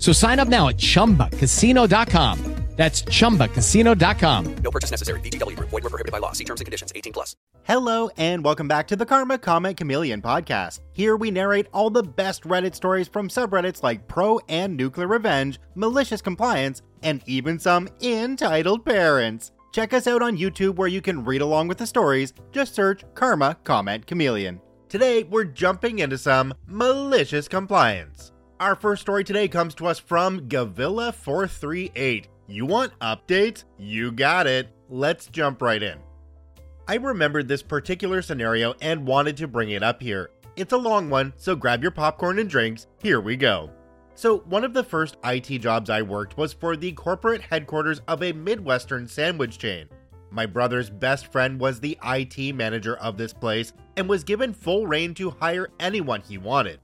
So sign up now at ChumbaCasino.com. That's ChumbaCasino.com. No purchase necessary. VGW. Void were prohibited by law. See terms and conditions. 18 plus. Hello, and welcome back to the Karma Comment Chameleon podcast. Here we narrate all the best Reddit stories from subreddits like Pro and Nuclear Revenge, Malicious Compliance, and even some entitled parents. Check us out on YouTube where you can read along with the stories. Just search Karma Comment Chameleon. Today, we're jumping into some malicious compliance. Our first story today comes to us from Gavilla438. You want updates? You got it. Let's jump right in. I remembered this particular scenario and wanted to bring it up here. It's a long one, so grab your popcorn and drinks. Here we go. So, one of the first IT jobs I worked was for the corporate headquarters of a Midwestern sandwich chain. My brother's best friend was the IT manager of this place and was given full reign to hire anyone he wanted.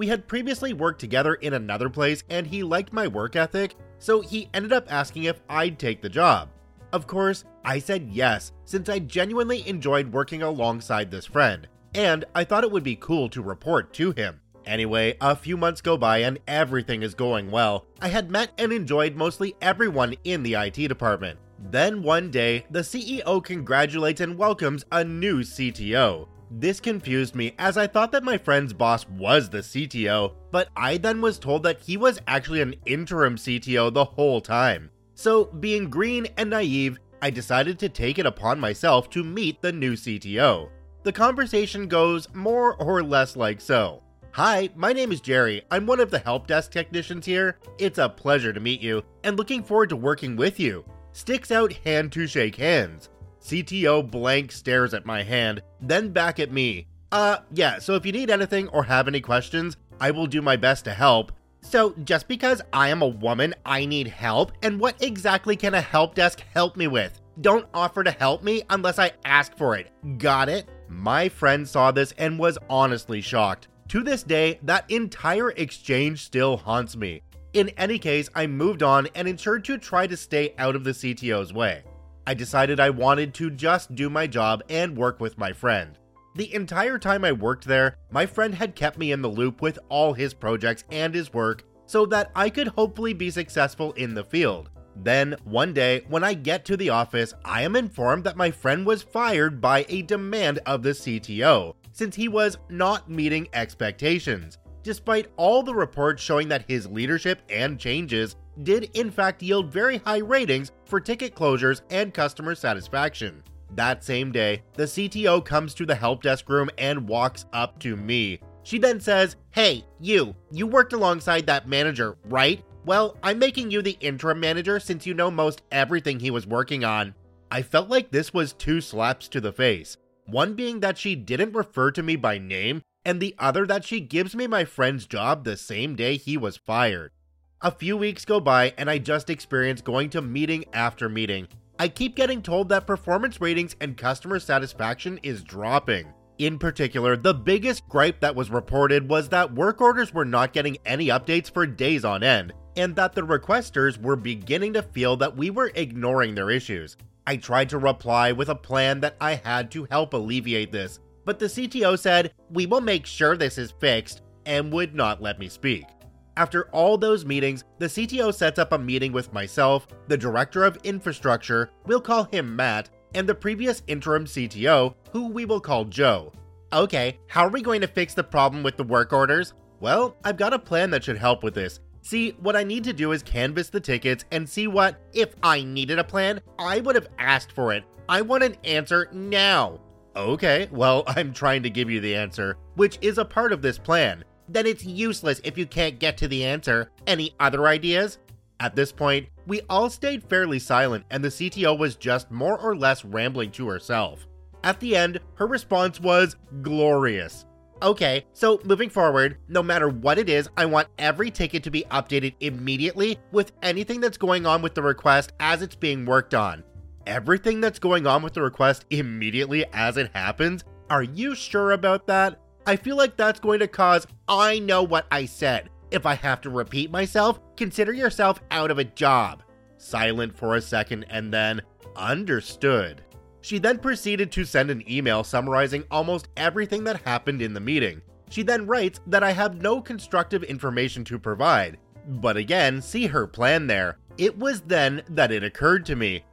We had previously worked together in another place and he liked my work ethic, so he ended up asking if I'd take the job. Of course, I said yes, since I genuinely enjoyed working alongside this friend, and I thought it would be cool to report to him. Anyway, a few months go by and everything is going well. I had met and enjoyed mostly everyone in the IT department. Then one day, the CEO congratulates and welcomes a new CTO. This confused me as I thought that my friend's boss was the CTO, but I then was told that he was actually an interim CTO the whole time. So, being green and naive, I decided to take it upon myself to meet the new CTO. The conversation goes more or less like so. Hi, my name is Jerry. I'm one of the help desk technicians here. It's a pleasure to meet you and looking forward to working with you. Sticks out hand to shake hands. CTO blank stares at my hand, then back at me. Uh, yeah, so if you need anything or have any questions, I will do my best to help. So, just because I am a woman, I need help? And what exactly can a help desk help me with? Don't offer to help me unless I ask for it. Got it? My friend saw this and was honestly shocked. To this day, that entire exchange still haunts me. In any case, I moved on and ensured to try to stay out of the CTO's way. I decided I wanted to just do my job and work with my friend. The entire time I worked there, my friend had kept me in the loop with all his projects and his work so that I could hopefully be successful in the field. Then, one day, when I get to the office, I am informed that my friend was fired by a demand of the CTO, since he was not meeting expectations, despite all the reports showing that his leadership and changes did in fact yield very high ratings for ticket closures and customer satisfaction. That same day, the CTO comes to the help desk room and walks up to me. She then says, Hey, you, you worked alongside that manager, right? Well, I'm making you the interim manager since you know most everything he was working on. I felt like this was two slaps to the face. One being that she didn't refer to me by name, and the other that she gives me my friend's job the same day he was fired. A few weeks go by, and I just experience going to meeting after meeting. I keep getting told that performance ratings and customer satisfaction is dropping. In particular, the biggest gripe that was reported was that work orders were not getting any updates for days on end, and that the requesters were beginning to feel that we were ignoring their issues. I tried to reply with a plan that I had to help alleviate this, but the CTO said, We will make sure this is fixed, and would not let me speak. After all those meetings, the CTO sets up a meeting with myself, the director of infrastructure, we'll call him Matt, and the previous interim CTO, who we will call Joe. Okay, how are we going to fix the problem with the work orders? Well, I've got a plan that should help with this. See, what I need to do is canvass the tickets and see what, if I needed a plan, I would have asked for it. I want an answer now. Okay, well, I'm trying to give you the answer, which is a part of this plan. Then it's useless if you can't get to the answer. Any other ideas? At this point, we all stayed fairly silent, and the CTO was just more or less rambling to herself. At the end, her response was glorious. Okay, so moving forward, no matter what it is, I want every ticket to be updated immediately with anything that's going on with the request as it's being worked on. Everything that's going on with the request immediately as it happens? Are you sure about that? I feel like that's going to cause I know what I said. If I have to repeat myself, consider yourself out of a job. Silent for a second and then, understood. She then proceeded to send an email summarizing almost everything that happened in the meeting. She then writes that I have no constructive information to provide. But again, see her plan there. It was then that it occurred to me.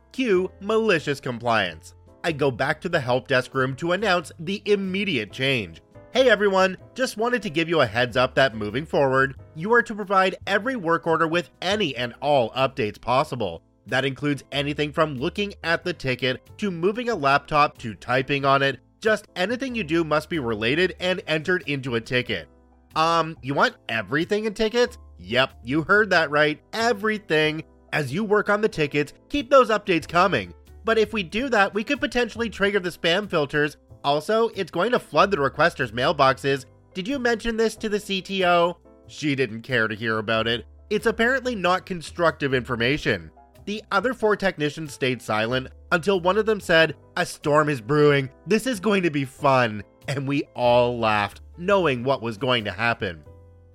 Malicious compliance. I go back to the help desk room to announce the immediate change. Hey everyone, just wanted to give you a heads up that moving forward, you are to provide every work order with any and all updates possible. That includes anything from looking at the ticket to moving a laptop to typing on it. Just anything you do must be related and entered into a ticket. Um, you want everything in tickets? Yep, you heard that right. Everything. As you work on the tickets, keep those updates coming. But if we do that, we could potentially trigger the spam filters. Also, it's going to flood the requesters' mailboxes. Did you mention this to the CTO? She didn't care to hear about it. It's apparently not constructive information. The other four technicians stayed silent until one of them said, A storm is brewing. This is going to be fun. And we all laughed, knowing what was going to happen.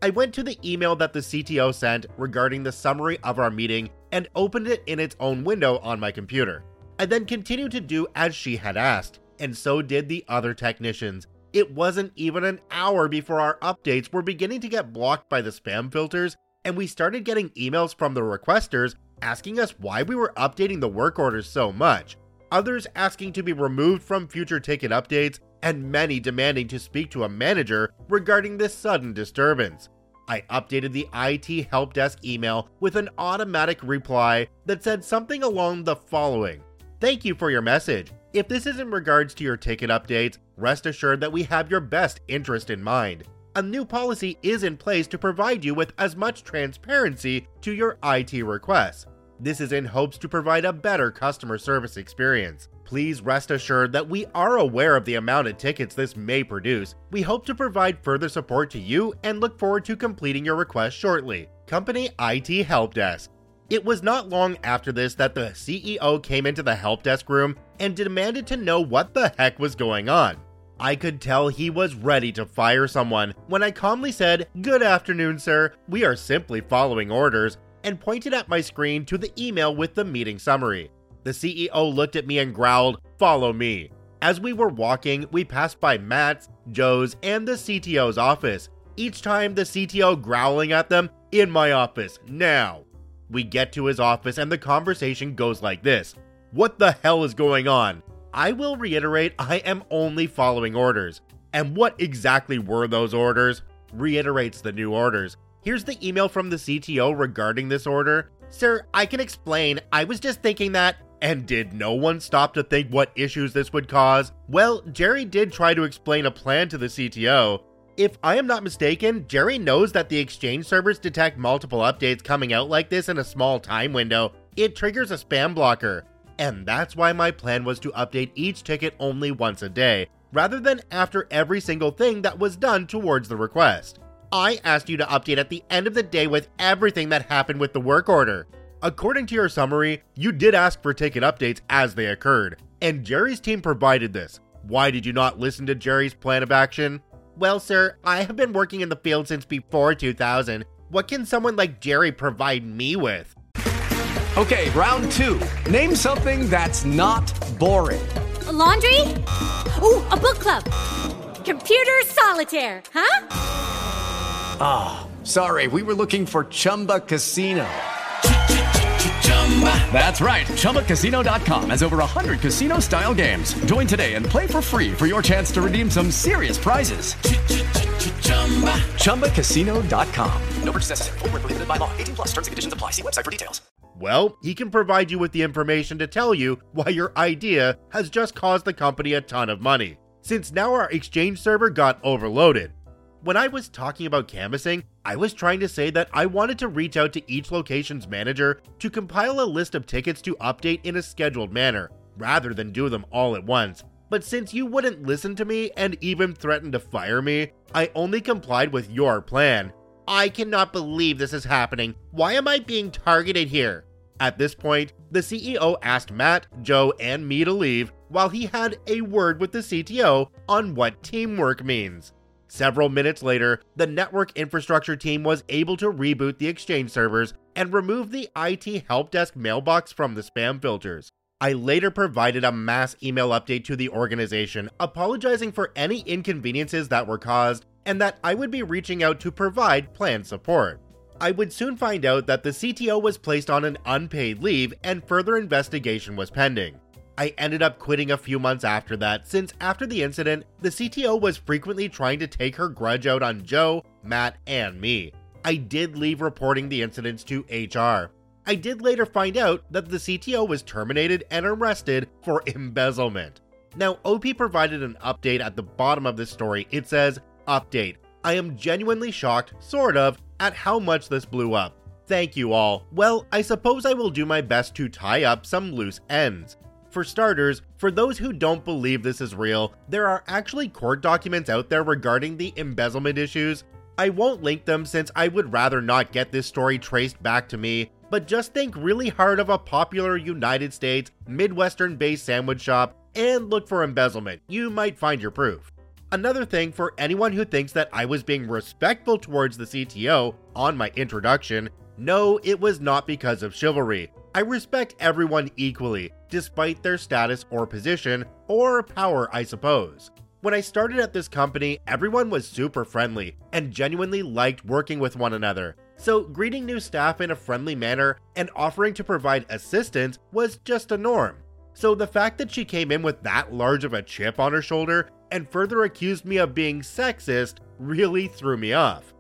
I went to the email that the CTO sent regarding the summary of our meeting and opened it in its own window on my computer. I then continued to do as she had asked, and so did the other technicians. It wasn't even an hour before our updates were beginning to get blocked by the spam filters, and we started getting emails from the requesters asking us why we were updating the work orders so much, others asking to be removed from future ticket updates, and many demanding to speak to a manager regarding this sudden disturbance. I updated the IT help desk email with an automatic reply that said something along the following Thank you for your message. If this is in regards to your ticket updates, rest assured that we have your best interest in mind. A new policy is in place to provide you with as much transparency to your IT requests. This is in hopes to provide a better customer service experience. Please rest assured that we are aware of the amount of tickets this may produce. We hope to provide further support to you and look forward to completing your request shortly. Company IT Help Desk. It was not long after this that the CEO came into the help desk room and demanded to know what the heck was going on. I could tell he was ready to fire someone when I calmly said, Good afternoon, sir. We are simply following orders and pointed at my screen to the email with the meeting summary. The CEO looked at me and growled, Follow me. As we were walking, we passed by Matt's, Joe's, and the CTO's office. Each time the CTO growling at them, In my office, now. We get to his office and the conversation goes like this What the hell is going on? I will reiterate, I am only following orders. And what exactly were those orders? Reiterates the new orders. Here's the email from the CTO regarding this order. Sir, I can explain. I was just thinking that. And did no one stop to think what issues this would cause? Well, Jerry did try to explain a plan to the CTO. If I am not mistaken, Jerry knows that the Exchange servers detect multiple updates coming out like this in a small time window. It triggers a spam blocker. And that's why my plan was to update each ticket only once a day, rather than after every single thing that was done towards the request. I asked you to update at the end of the day with everything that happened with the work order. According to your summary, you did ask for ticket updates as they occurred, and Jerry's team provided this. Why did you not listen to Jerry's plan of action? Well, sir, I have been working in the field since before 2000. What can someone like Jerry provide me with? Okay, round two. Name something that's not boring. A laundry? Ooh, a book club. Computer solitaire, huh? Ah, oh, sorry, we were looking for Chumba Casino. That's right. ChumbaCasino.com has over 100 casino style games. Join today and play for free for your chance to redeem some serious prizes. ChumbaCasino.com. No purchase necessary. Full prohibited by law. 18 plus terms and conditions apply. See website for details. Well, he can provide you with the information to tell you why your idea has just caused the company a ton of money, since now our exchange server got overloaded. When I was talking about canvassing, I was trying to say that I wanted to reach out to each location's manager to compile a list of tickets to update in a scheduled manner, rather than do them all at once. But since you wouldn't listen to me and even threatened to fire me, I only complied with your plan. I cannot believe this is happening. Why am I being targeted here? At this point, the CEO asked Matt, Joe, and me to leave while he had a word with the CTO on what teamwork means. Several minutes later, the network infrastructure team was able to reboot the Exchange servers and remove the IT help desk mailbox from the spam filters. I later provided a mass email update to the organization, apologizing for any inconveniences that were caused and that I would be reaching out to provide planned support. I would soon find out that the CTO was placed on an unpaid leave and further investigation was pending. I ended up quitting a few months after that, since after the incident, the CTO was frequently trying to take her grudge out on Joe, Matt, and me. I did leave reporting the incidents to HR. I did later find out that the CTO was terminated and arrested for embezzlement. Now, OP provided an update at the bottom of this story. It says, Update. I am genuinely shocked, sort of, at how much this blew up. Thank you all. Well, I suppose I will do my best to tie up some loose ends. For starters, for those who don't believe this is real, there are actually court documents out there regarding the embezzlement issues. I won't link them since I would rather not get this story traced back to me, but just think really hard of a popular United States, Midwestern based sandwich shop and look for embezzlement. You might find your proof. Another thing for anyone who thinks that I was being respectful towards the CTO on my introduction, no, it was not because of chivalry. I respect everyone equally, despite their status or position, or power, I suppose. When I started at this company, everyone was super friendly and genuinely liked working with one another. So, greeting new staff in a friendly manner and offering to provide assistance was just a norm. So, the fact that she came in with that large of a chip on her shoulder and further accused me of being sexist really threw me off.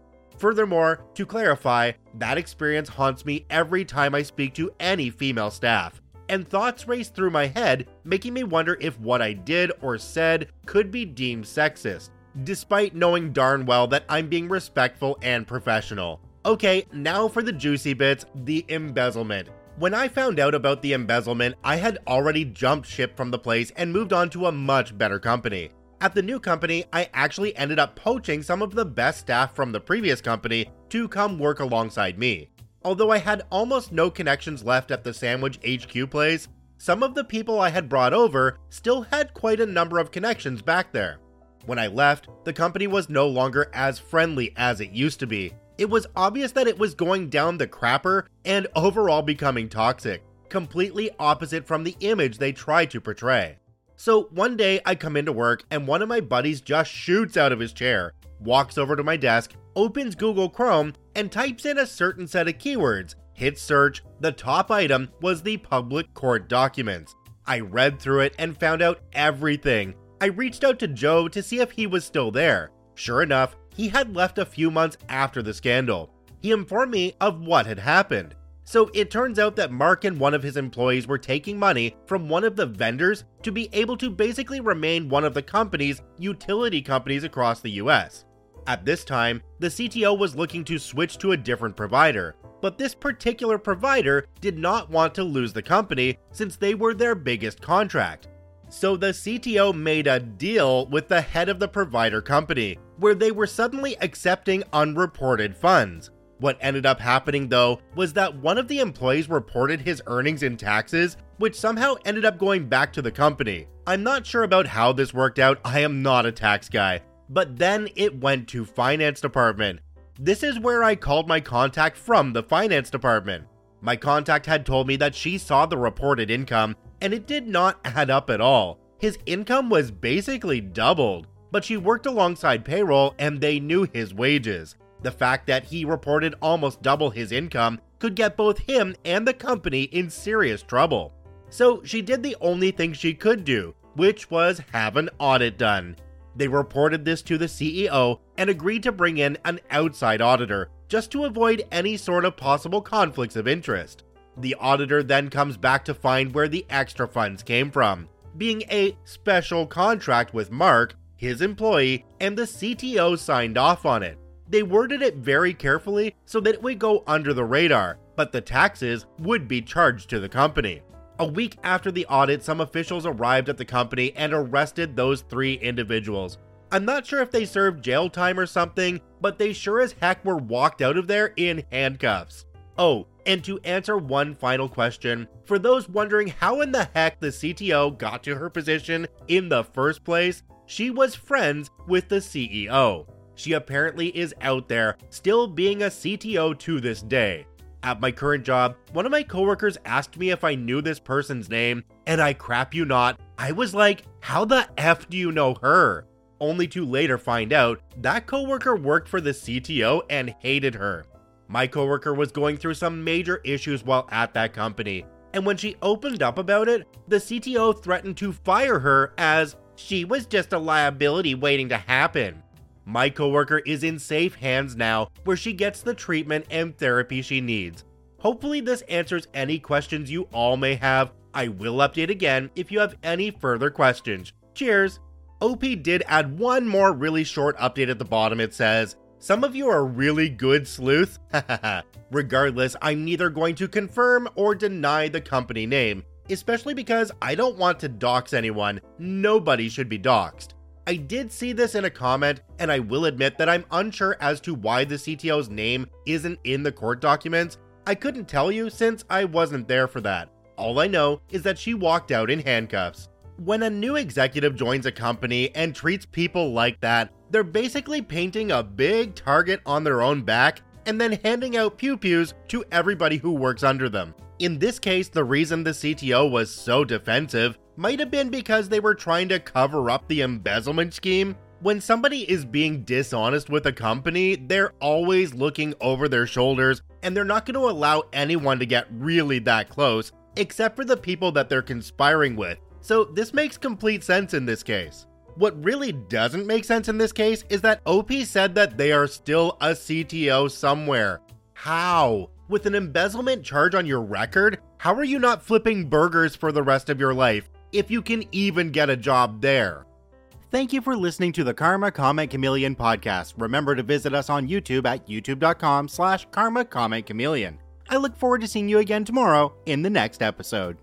Furthermore, to clarify, that experience haunts me every time I speak to any female staff, and thoughts race through my head, making me wonder if what I did or said could be deemed sexist, despite knowing darn well that I'm being respectful and professional. Okay, now for the juicy bits the embezzlement. When I found out about the embezzlement, I had already jumped ship from the place and moved on to a much better company. At the new company, I actually ended up poaching some of the best staff from the previous company to come work alongside me. Although I had almost no connections left at the Sandwich HQ place, some of the people I had brought over still had quite a number of connections back there. When I left, the company was no longer as friendly as it used to be. It was obvious that it was going down the crapper and overall becoming toxic, completely opposite from the image they tried to portray. So one day I come into work and one of my buddies just shoots out of his chair, walks over to my desk, opens Google Chrome, and types in a certain set of keywords. Hit search, the top item was the public court documents. I read through it and found out everything. I reached out to Joe to see if he was still there. Sure enough, he had left a few months after the scandal. He informed me of what had happened. So it turns out that Mark and one of his employees were taking money from one of the vendors to be able to basically remain one of the company's utility companies across the US. At this time, the CTO was looking to switch to a different provider, but this particular provider did not want to lose the company since they were their biggest contract. So the CTO made a deal with the head of the provider company, where they were suddenly accepting unreported funds. What ended up happening though was that one of the employees reported his earnings in taxes, which somehow ended up going back to the company. I'm not sure about how this worked out, I am not a tax guy. But then it went to finance department. This is where I called my contact from the finance department. My contact had told me that she saw the reported income and it did not add up at all. His income was basically doubled, but she worked alongside payroll and they knew his wages. The fact that he reported almost double his income could get both him and the company in serious trouble. So she did the only thing she could do, which was have an audit done. They reported this to the CEO and agreed to bring in an outside auditor just to avoid any sort of possible conflicts of interest. The auditor then comes back to find where the extra funds came from, being a special contract with Mark, his employee, and the CTO signed off on it. They worded it very carefully so that it would go under the radar, but the taxes would be charged to the company. A week after the audit, some officials arrived at the company and arrested those three individuals. I'm not sure if they served jail time or something, but they sure as heck were walked out of there in handcuffs. Oh, and to answer one final question, for those wondering how in the heck the CTO got to her position in the first place, she was friends with the CEO. She apparently is out there, still being a CTO to this day. At my current job, one of my coworkers asked me if I knew this person's name, and I crap you not, I was like, how the F do you know her? Only to later find out that coworker worked for the CTO and hated her. My coworker was going through some major issues while at that company, and when she opened up about it, the CTO threatened to fire her as she was just a liability waiting to happen. My coworker is in safe hands now, where she gets the treatment and therapy she needs. Hopefully, this answers any questions you all may have. I will update again if you have any further questions. Cheers! OP did add one more really short update at the bottom. It says, Some of you are really good sleuths. Regardless, I'm neither going to confirm or deny the company name, especially because I don't want to dox anyone. Nobody should be doxed. I did see this in a comment, and I will admit that I'm unsure as to why the CTO's name isn't in the court documents. I couldn't tell you since I wasn't there for that. All I know is that she walked out in handcuffs. When a new executive joins a company and treats people like that, they're basically painting a big target on their own back and then handing out pew pews to everybody who works under them. In this case, the reason the CTO was so defensive might have been because they were trying to cover up the embezzlement scheme. When somebody is being dishonest with a company, they're always looking over their shoulders and they're not going to allow anyone to get really that close, except for the people that they're conspiring with. So, this makes complete sense in this case. What really doesn't make sense in this case is that OP said that they are still a CTO somewhere. How? With an embezzlement charge on your record, how are you not flipping burgers for the rest of your life? If you can even get a job there. Thank you for listening to the Karma Comment Chameleon podcast. Remember to visit us on YouTube at youtube.com slash karma comment chameleon. I look forward to seeing you again tomorrow in the next episode.